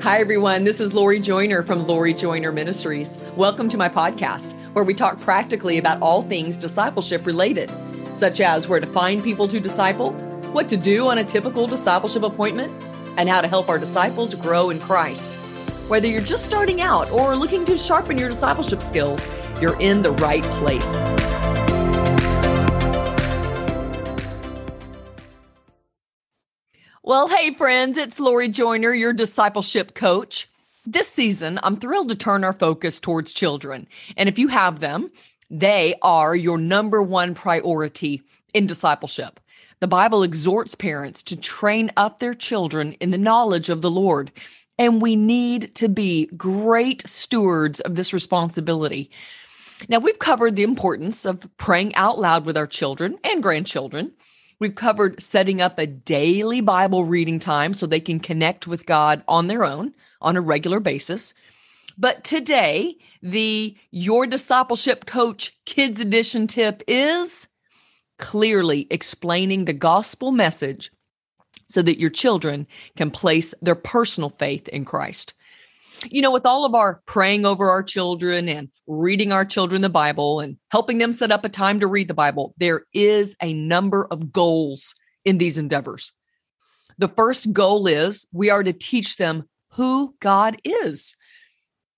Hi, everyone. This is Lori Joyner from Lori Joyner Ministries. Welcome to my podcast, where we talk practically about all things discipleship related, such as where to find people to disciple, what to do on a typical discipleship appointment, and how to help our disciples grow in Christ. Whether you're just starting out or looking to sharpen your discipleship skills, you're in the right place. Well, hey, friends, it's Lori Joyner, your discipleship coach. This season, I'm thrilled to turn our focus towards children. And if you have them, they are your number one priority in discipleship. The Bible exhorts parents to train up their children in the knowledge of the Lord. And we need to be great stewards of this responsibility. Now, we've covered the importance of praying out loud with our children and grandchildren. We've covered setting up a daily Bible reading time so they can connect with God on their own on a regular basis. But today, the Your Discipleship Coach Kids Edition tip is clearly explaining the gospel message so that your children can place their personal faith in Christ you know, with all of our praying over our children and reading our children the Bible and helping them set up a time to read the Bible, there is a number of goals in these endeavors. The first goal is we are to teach them who God is,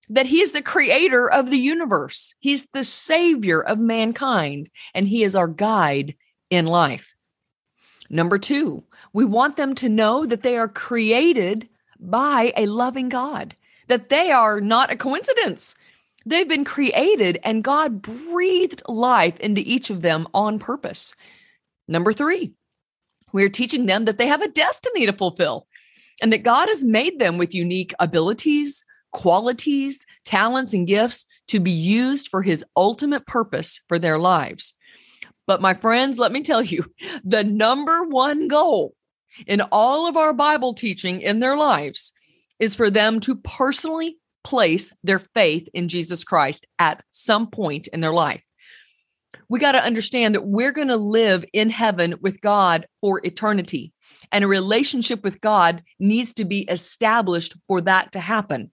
that He is the creator of the universe, He's the savior of mankind, and He is our guide in life. Number two, we want them to know that they are created by a loving God that they are not a coincidence. They've been created and God breathed life into each of them on purpose. Number three, we're teaching them that they have a destiny to fulfill and that God has made them with unique abilities, qualities, talents, and gifts to be used for his ultimate purpose for their lives. But my friends, let me tell you, the number one goal in all of our Bible teaching in their lives is for them to personally place their faith in Jesus Christ at some point in their life. We got to understand that we're going to live in heaven with God for eternity. And a relationship with God needs to be established for that to happen.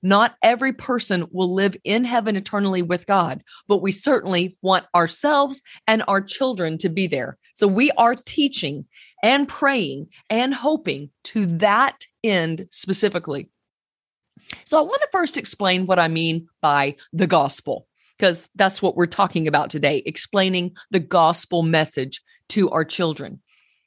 Not every person will live in heaven eternally with God, but we certainly want ourselves and our children to be there. So we are teaching and praying and hoping to that end specifically. So I want to first explain what I mean by the gospel, because that's what we're talking about today, explaining the gospel message to our children.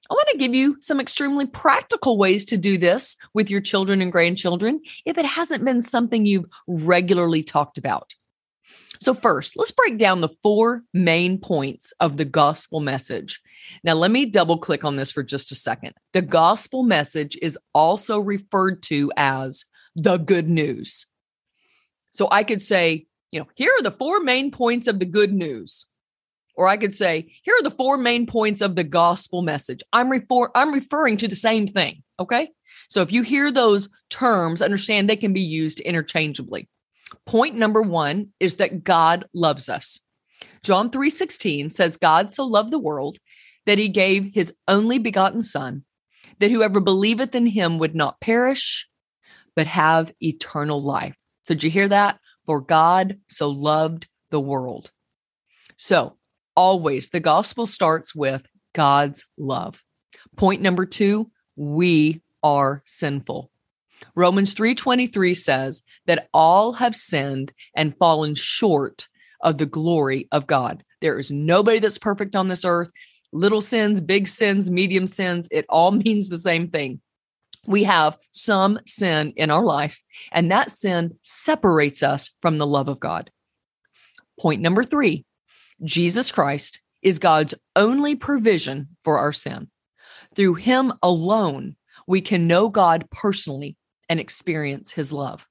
I want to give you some extremely practical ways to do this with your children and grandchildren if it hasn't been something you've regularly talked about. So, first, let's break down the four main points of the gospel message. Now, let me double click on this for just a second. The gospel message is also referred to as the good news. So, I could say, you know, here are the four main points of the good news. Or I could say, here are the four main points of the gospel message. I'm, refer- I'm referring to the same thing. Okay. So if you hear those terms, understand they can be used interchangeably. Point number one is that God loves us. John 3:16 says God so loved the world that he gave his only begotten son that whoever believeth in him would not perish but have eternal life. So did you hear that? For God so loved the world. So, always the gospel starts with God's love. Point number 2, we are sinful. Romans 3:23 says that all have sinned and fallen short of the glory of God. There is nobody that's perfect on this earth. Little sins, big sins, medium sins, it all means the same thing. We have some sin in our life, and that sin separates us from the love of God. Point number three Jesus Christ is God's only provision for our sin. Through him alone, we can know God personally and experience his love.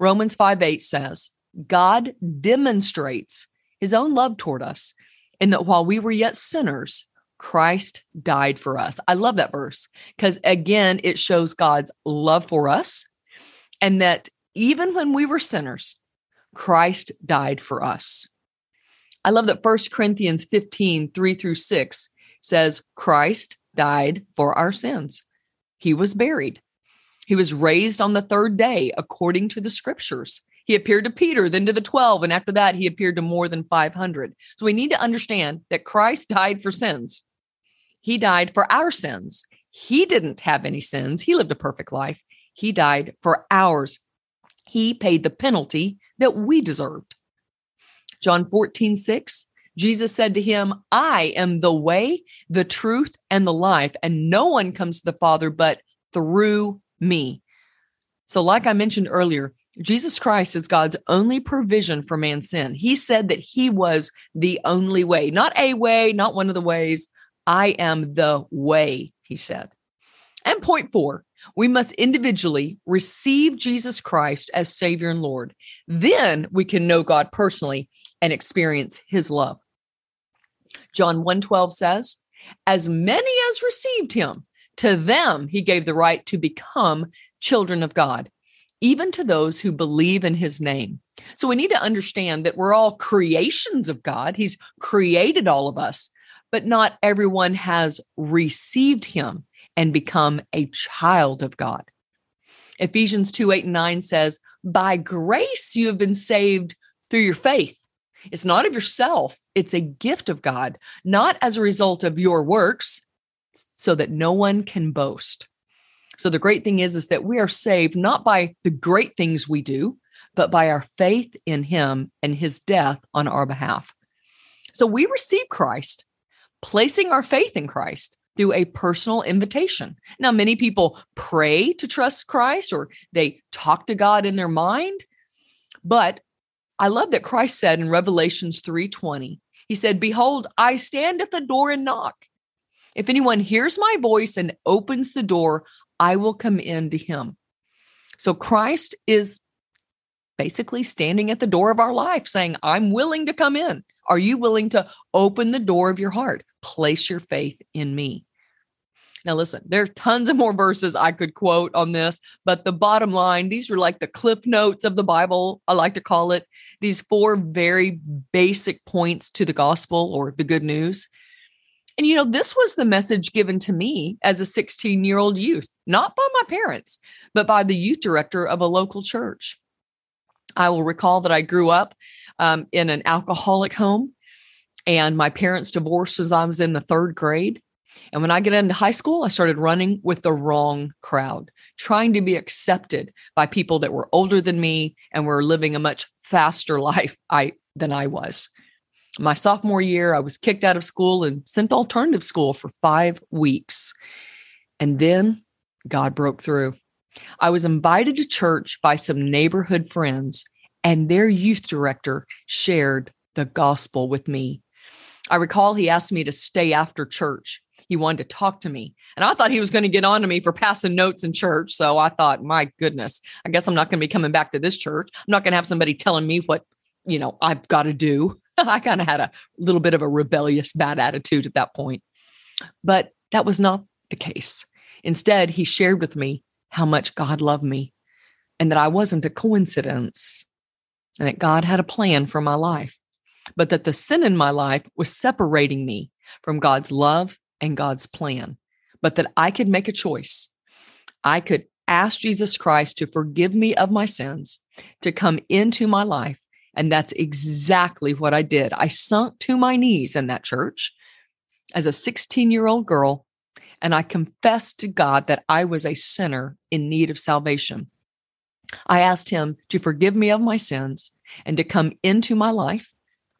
Romans 5 8 says, God demonstrates his own love toward us in that while we were yet sinners, Christ died for us. I love that verse because, again, it shows God's love for us and that even when we were sinners, Christ died for us. I love that 1 Corinthians 15, 3 through 6 says, Christ died for our sins. He was buried He was raised on the third day according to the scriptures. He appeared to Peter, then to the 12, and after that, he appeared to more than 500. So we need to understand that Christ died for sins. He died for our sins. He didn't have any sins, he lived a perfect life. He died for ours. He paid the penalty that we deserved. John 14, 6, Jesus said to him, I am the way, the truth, and the life, and no one comes to the Father but through me. So, like I mentioned earlier, Jesus Christ is God's only provision for man's sin. He said that he was the only way, not a way, not one of the ways. I am the way, he said. And point four, we must individually receive Jesus Christ as Savior and Lord. Then we can know God personally and experience his love. John 1:12 says, "As many as received him, to them he gave the right to become children of God, even to those who believe in his name." So we need to understand that we're all creations of God. He's created all of us, but not everyone has received him and become a child of God. Ephesians 2 8 and 9 says, By grace you have been saved through your faith. It's not of yourself, it's a gift of God, not as a result of your works, so that no one can boast. So the great thing is is that we are saved not by the great things we do, but by our faith in him and his death on our behalf. So we receive Christ, placing our faith in Christ through a personal invitation. Now many people pray to trust Christ or they talk to God in their mind, but I love that Christ said in Revelations 3:20, he said, "Behold, I stand at the door and knock. If anyone hears my voice and opens the door, I will come in to him." So Christ is basically standing at the door of our life saying, "I'm willing to come in. Are you willing to open the door of your heart? Place your faith in me." Now, listen, there are tons of more verses I could quote on this, but the bottom line, these are like the cliff notes of the Bible, I like to call it. These four very basic points to the gospel or the good news. And, you know, this was the message given to me as a 16 year old youth, not by my parents, but by the youth director of a local church. I will recall that I grew up um, in an alcoholic home and my parents divorced as I was in the third grade. And when I get into high school, I started running with the wrong crowd, trying to be accepted by people that were older than me and were living a much faster life I than I was. My sophomore year, I was kicked out of school and sent to alternative school for 5 weeks. And then God broke through. I was invited to church by some neighborhood friends, and their youth director shared the gospel with me. I recall he asked me to stay after church he wanted to talk to me. And I thought he was going to get on to me for passing notes in church. So I thought, my goodness, I guess I'm not going to be coming back to this church. I'm not going to have somebody telling me what, you know, I've got to do. I kind of had a little bit of a rebellious, bad attitude at that point. But that was not the case. Instead, he shared with me how much God loved me and that I wasn't a coincidence and that God had a plan for my life, but that the sin in my life was separating me from God's love and God's plan, but that I could make a choice. I could ask Jesus Christ to forgive me of my sins, to come into my life. And that's exactly what I did. I sunk to my knees in that church as a 16 year old girl, and I confessed to God that I was a sinner in need of salvation. I asked Him to forgive me of my sins and to come into my life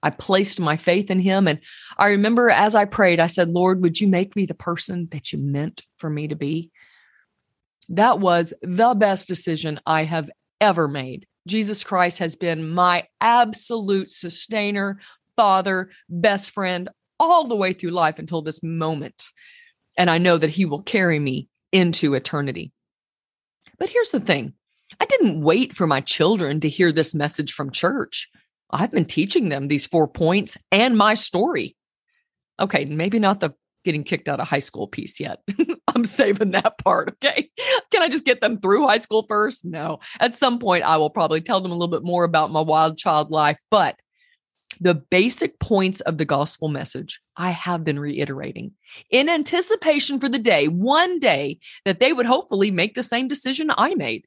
I placed my faith in him. And I remember as I prayed, I said, Lord, would you make me the person that you meant for me to be? That was the best decision I have ever made. Jesus Christ has been my absolute sustainer, father, best friend all the way through life until this moment. And I know that he will carry me into eternity. But here's the thing I didn't wait for my children to hear this message from church. I've been teaching them these four points and my story. Okay, maybe not the getting kicked out of high school piece yet. I'm saving that part. Okay. Can I just get them through high school first? No. At some point, I will probably tell them a little bit more about my wild child life. But the basic points of the gospel message I have been reiterating in anticipation for the day, one day, that they would hopefully make the same decision I made.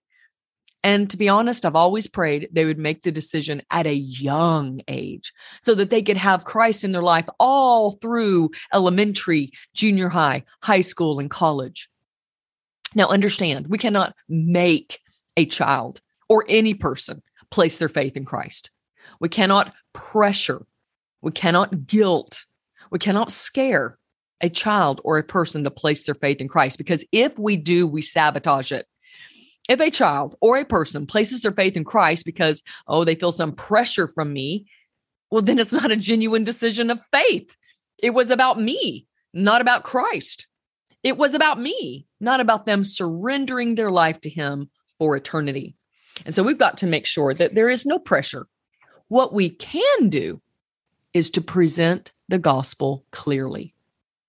And to be honest, I've always prayed they would make the decision at a young age so that they could have Christ in their life all through elementary, junior high, high school, and college. Now, understand, we cannot make a child or any person place their faith in Christ. We cannot pressure, we cannot guilt, we cannot scare a child or a person to place their faith in Christ because if we do, we sabotage it. If a child or a person places their faith in Christ because, oh, they feel some pressure from me, well, then it's not a genuine decision of faith. It was about me, not about Christ. It was about me, not about them surrendering their life to Him for eternity. And so we've got to make sure that there is no pressure. What we can do is to present the gospel clearly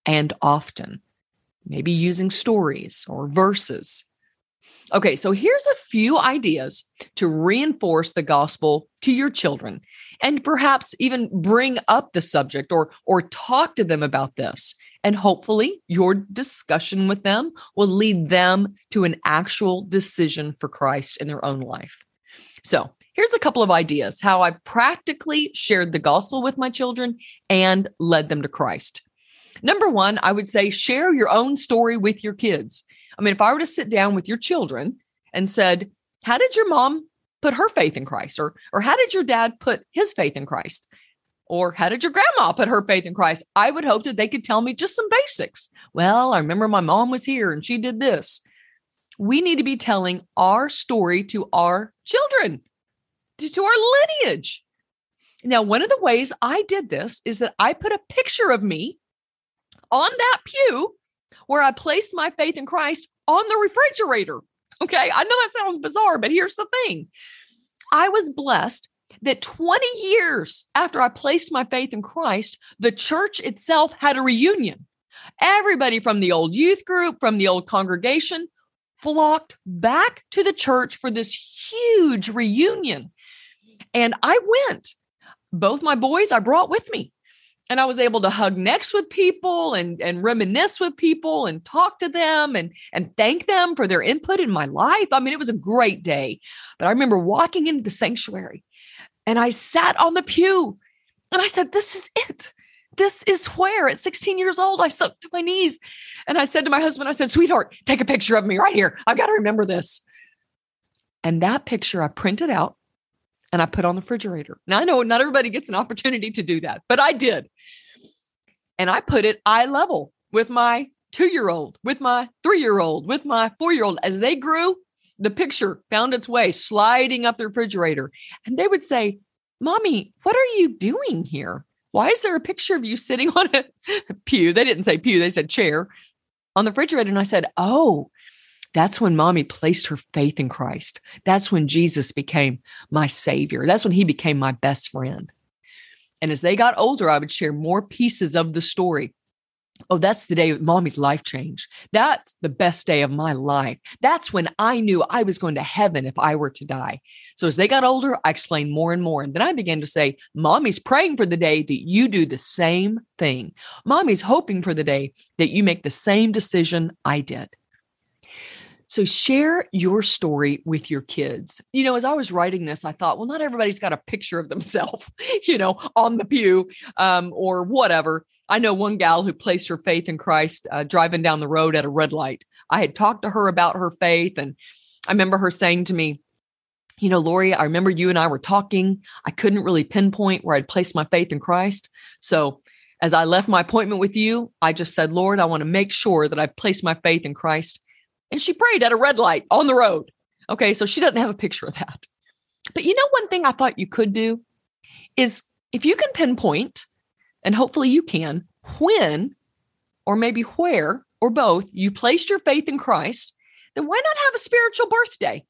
and often, maybe using stories or verses Okay, so here's a few ideas to reinforce the gospel to your children and perhaps even bring up the subject or or talk to them about this. And hopefully your discussion with them will lead them to an actual decision for Christ in their own life. So, here's a couple of ideas how I practically shared the gospel with my children and led them to Christ. Number 1, I would say share your own story with your kids. I mean, if I were to sit down with your children and said, How did your mom put her faith in Christ? Or, or how did your dad put his faith in Christ? Or how did your grandma put her faith in Christ? I would hope that they could tell me just some basics. Well, I remember my mom was here and she did this. We need to be telling our story to our children, to to our lineage. Now, one of the ways I did this is that I put a picture of me on that pew where I placed my faith in Christ on the refrigerator. Okay. I know that sounds bizarre, but here's the thing I was blessed that 20 years after I placed my faith in Christ, the church itself had a reunion. Everybody from the old youth group, from the old congregation, flocked back to the church for this huge reunion. And I went. Both my boys I brought with me and I was able to hug necks with people and and reminisce with people and talk to them and and thank them for their input in my life. I mean, it was a great day. But I remember walking into the sanctuary and I sat on the pew and I said, "This is it. This is where at 16 years old I sunk to my knees and I said to my husband, I said, "Sweetheart, take a picture of me right here. I've got to remember this." And that picture I printed out and I put on the refrigerator. Now I know not everybody gets an opportunity to do that, but I did. And I put it eye level with my two year old, with my three year old, with my four year old. As they grew, the picture found its way sliding up the refrigerator. And they would say, Mommy, what are you doing here? Why is there a picture of you sitting on a pew? They didn't say pew, they said chair on the refrigerator. And I said, Oh, that's when mommy placed her faith in Christ. That's when Jesus became my savior. That's when he became my best friend. And as they got older, I would share more pieces of the story. Oh, that's the day mommy's life changed. That's the best day of my life. That's when I knew I was going to heaven if I were to die. So as they got older, I explained more and more. And then I began to say, Mommy's praying for the day that you do the same thing. Mommy's hoping for the day that you make the same decision I did. So share your story with your kids. You know, as I was writing this, I thought, well, not everybody's got a picture of themselves, you know, on the pew um, or whatever. I know one gal who placed her faith in Christ uh, driving down the road at a red light. I had talked to her about her faith, and I remember her saying to me, you know, Lori, I remember you and I were talking. I couldn't really pinpoint where I'd placed my faith in Christ. So as I left my appointment with you, I just said, Lord, I want to make sure that I've placed my faith in Christ and she prayed at a red light on the road. Okay, so she doesn't have a picture of that. But you know, one thing I thought you could do is if you can pinpoint, and hopefully you can, when or maybe where or both you placed your faith in Christ, then why not have a spiritual birthday?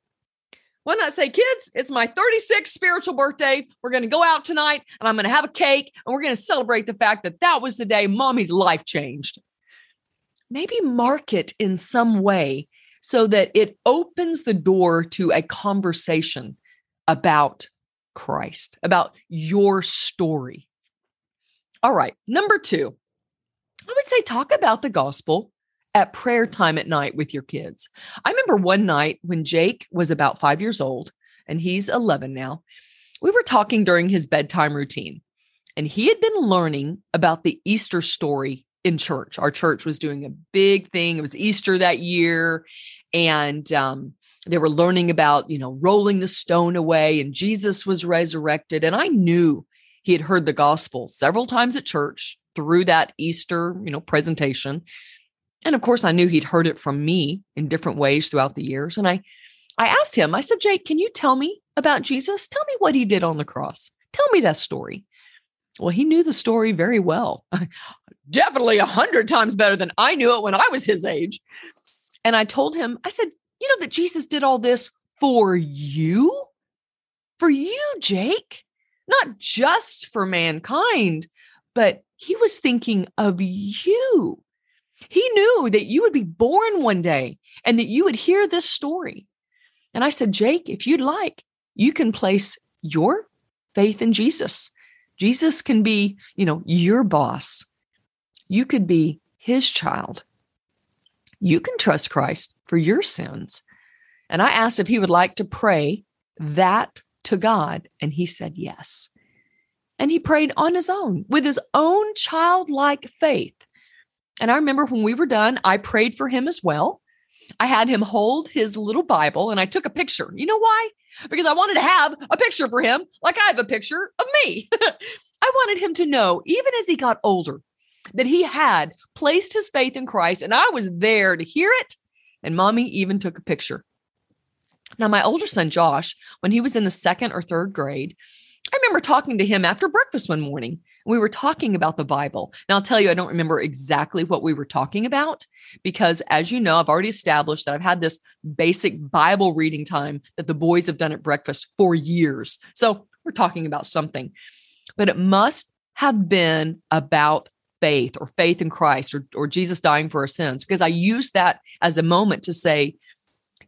Why not say, kids, it's my 36th spiritual birthday. We're going to go out tonight and I'm going to have a cake and we're going to celebrate the fact that that was the day mommy's life changed maybe mark it in some way so that it opens the door to a conversation about Christ, about your story. All right, number two, I would say talk about the gospel at prayer time at night with your kids. I remember one night when Jake was about five years old and he's 11 now, we were talking during his bedtime routine and he had been learning about the Easter story in church. Our church was doing a big thing. It was Easter that year. And um, they were learning about, you know, rolling the stone away and Jesus was resurrected. And I knew he had heard the gospel several times at church through that Easter, you know, presentation. And of course, I knew he'd heard it from me in different ways throughout the years. And I I asked him, I said, Jake, can you tell me about Jesus? Tell me what he did on the cross. Tell me that story. Well, he knew the story very well. Definitely a hundred times better than I knew it when I was his age. And I told him, I said, you know that Jesus did all this for you? For you, Jake, not just for mankind, but he was thinking of you. He knew that you would be born one day and that you would hear this story. And I said, Jake, if you'd like, you can place your faith in Jesus. Jesus can be, you know, your boss. You could be his child. You can trust Christ for your sins. And I asked if he would like to pray that to God, and he said yes. And he prayed on his own with his own childlike faith. And I remember when we were done, I prayed for him as well. I had him hold his little Bible and I took a picture. You know why? Because I wanted to have a picture for him, like I have a picture of me. I wanted him to know, even as he got older, that he had placed his faith in Christ and I was there to hear it. And mommy even took a picture. Now, my older son, Josh, when he was in the second or third grade, I remember talking to him after breakfast one morning. We were talking about the Bible. Now, I'll tell you, I don't remember exactly what we were talking about because, as you know, I've already established that I've had this basic Bible reading time that the boys have done at breakfast for years. So we're talking about something, but it must have been about faith or faith in Christ or, or Jesus dying for our sins because I use that as a moment to say,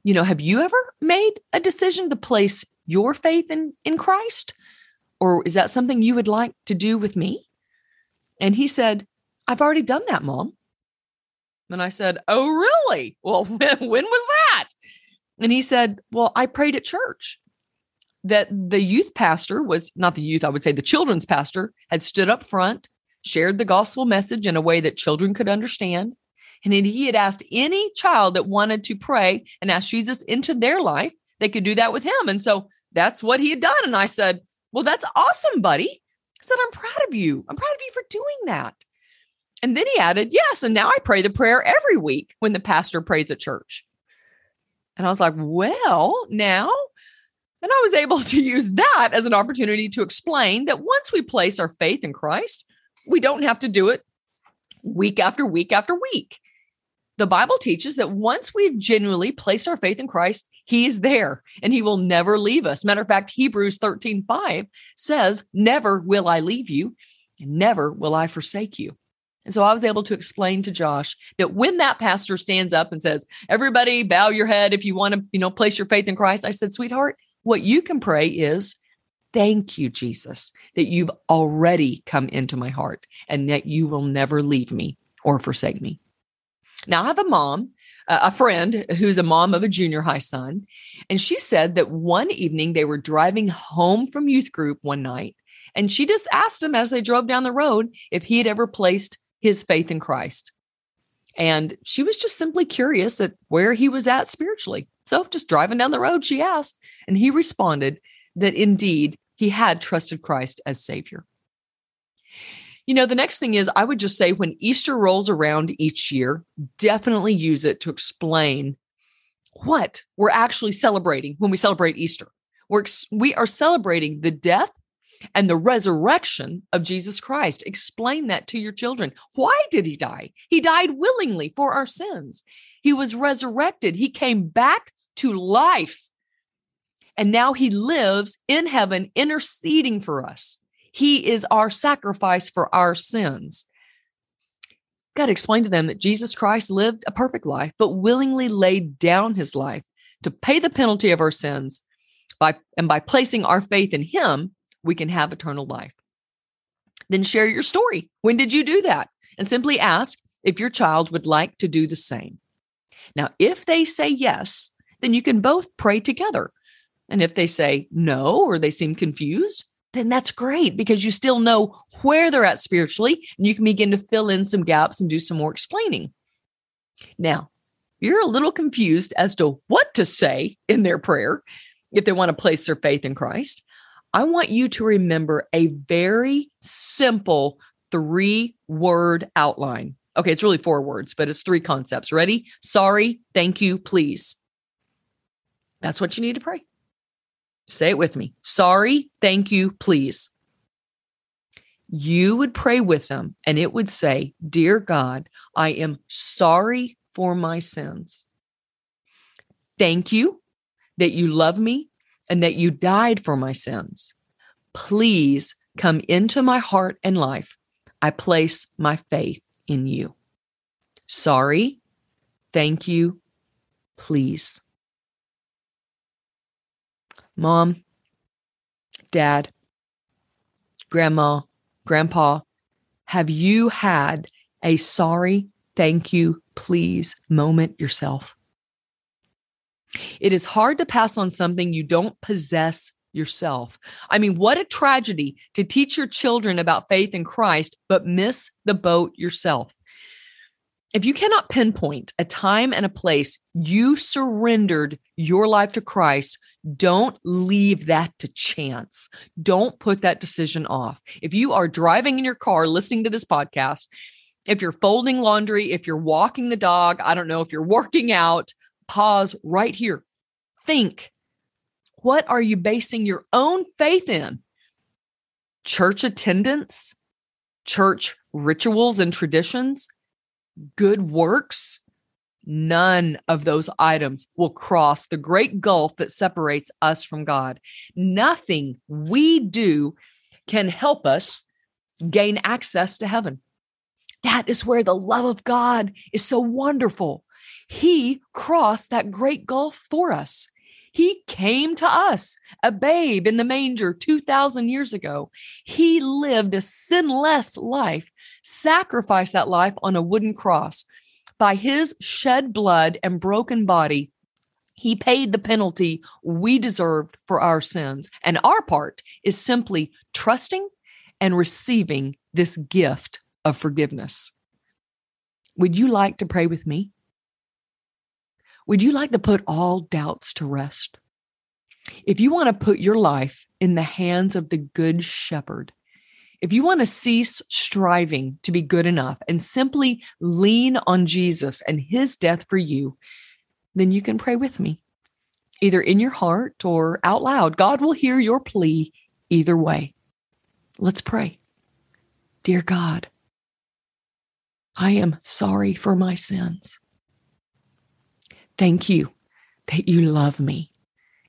you know, have you ever made a decision to place your faith in, in Christ? Or is that something you would like to do with me? And he said, I've already done that, mom. And I said, Oh, really? Well, when, was that? And he said, Well, I prayed at church that the youth pastor was not the youth, I would say the children's pastor had stood up front, shared the gospel message in a way that children could understand. And he had asked any child that wanted to pray and ask Jesus into their life, they could do that with him. And so that's what he had done. And I said, well, that's awesome, buddy. I said, I'm proud of you. I'm proud of you for doing that. And then he added, Yes. And now I pray the prayer every week when the pastor prays at church. And I was like, Well, now. And I was able to use that as an opportunity to explain that once we place our faith in Christ, we don't have to do it week after week after week the Bible teaches that once we've genuinely placed our faith in Christ, He is there and He will never leave us. Matter of fact, Hebrews 13 5 says, Never will I leave you, and never will I forsake you. And so I was able to explain to Josh that when that pastor stands up and says, Everybody bow your head if you want to, you know, place your faith in Christ, I said, Sweetheart, what you can pray is, Thank you, Jesus, that you've already come into my heart and that you will never leave me or forsake me. Now, I have a mom, uh, a friend who's a mom of a junior high son, and she said that one evening they were driving home from youth group one night, and she just asked him as they drove down the road if he had ever placed his faith in Christ. And she was just simply curious at where he was at spiritually. So, just driving down the road, she asked, and he responded that indeed he had trusted Christ as Savior. You know, the next thing is I would just say when Easter rolls around each year, definitely use it to explain what we're actually celebrating when we celebrate Easter. We're, we are celebrating the death and the resurrection of Jesus Christ. Explain that to your children. Why did he die? He died willingly for our sins. He was resurrected. He came back to life. And now he lives in heaven, interceding for us. He is our sacrifice for our sins. Got to explain to them that Jesus Christ lived a perfect life, but willingly laid down his life to pay the penalty of our sins By and by placing our faith in him, we can have eternal life. Then share your story. When did you do that? And simply ask if your child would like to do the same. Now, if they say yes, then you can both pray together. And if they say no or they seem confused, then that's great because you still know where they're at spiritually and you can begin to fill in some gaps and do some more explaining. Now, you're a little confused as to what to say in their prayer if they want to place their faith in Christ. I want you to remember a very simple three word outline. Okay, it's really four words, but it's three concepts. Ready? Sorry, thank you, please. That's what you need to pray. Say it with me. Sorry, thank you, please. You would pray with them and it would say, Dear God, I am sorry for my sins. Thank you that you love me and that you died for my sins. Please come into my heart and life. I place my faith in you. Sorry, thank you, please. Mom, dad, grandma, grandpa, have you had a sorry, thank you, please moment yourself? It is hard to pass on something you don't possess yourself. I mean, what a tragedy to teach your children about faith in Christ, but miss the boat yourself. If you cannot pinpoint a time and a place you surrendered your life to Christ, don't leave that to chance. Don't put that decision off. If you are driving in your car listening to this podcast, if you're folding laundry, if you're walking the dog, I don't know, if you're working out, pause right here. Think what are you basing your own faith in? Church attendance, church rituals and traditions, good works? None of those items will cross the great gulf that separates us from God. Nothing we do can help us gain access to heaven. That is where the love of God is so wonderful. He crossed that great gulf for us. He came to us, a babe in the manger 2,000 years ago. He lived a sinless life, sacrificed that life on a wooden cross. By his shed blood and broken body, he paid the penalty we deserved for our sins. And our part is simply trusting and receiving this gift of forgiveness. Would you like to pray with me? Would you like to put all doubts to rest? If you want to put your life in the hands of the good shepherd, if you want to cease striving to be good enough and simply lean on Jesus and his death for you, then you can pray with me, either in your heart or out loud. God will hear your plea either way. Let's pray. Dear God, I am sorry for my sins. Thank you that you love me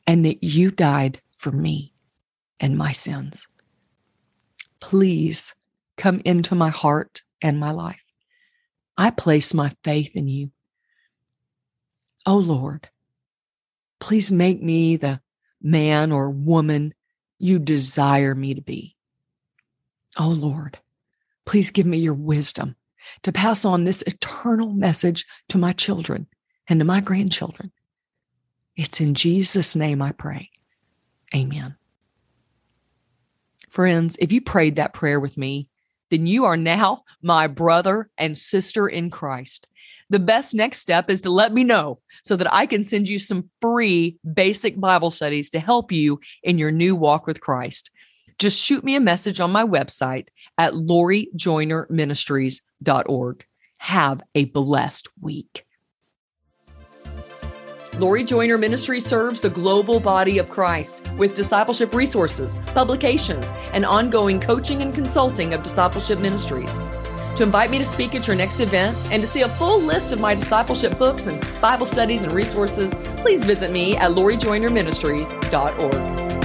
and that you died for me and my sins. Please come into my heart and my life. I place my faith in you. Oh Lord, please make me the man or woman you desire me to be. Oh Lord, please give me your wisdom to pass on this eternal message to my children and to my grandchildren. It's in Jesus' name I pray. Amen. Friends, if you prayed that prayer with me, then you are now my brother and sister in Christ. The best next step is to let me know so that I can send you some free basic Bible studies to help you in your new walk with Christ. Just shoot me a message on my website at lorijoynerministries.org. Have a blessed week. Lori Joyner Ministry serves the global body of Christ with discipleship resources, publications, and ongoing coaching and consulting of discipleship ministries. To invite me to speak at your next event and to see a full list of my discipleship books and Bible studies and resources, please visit me at lorijoynerministries.org.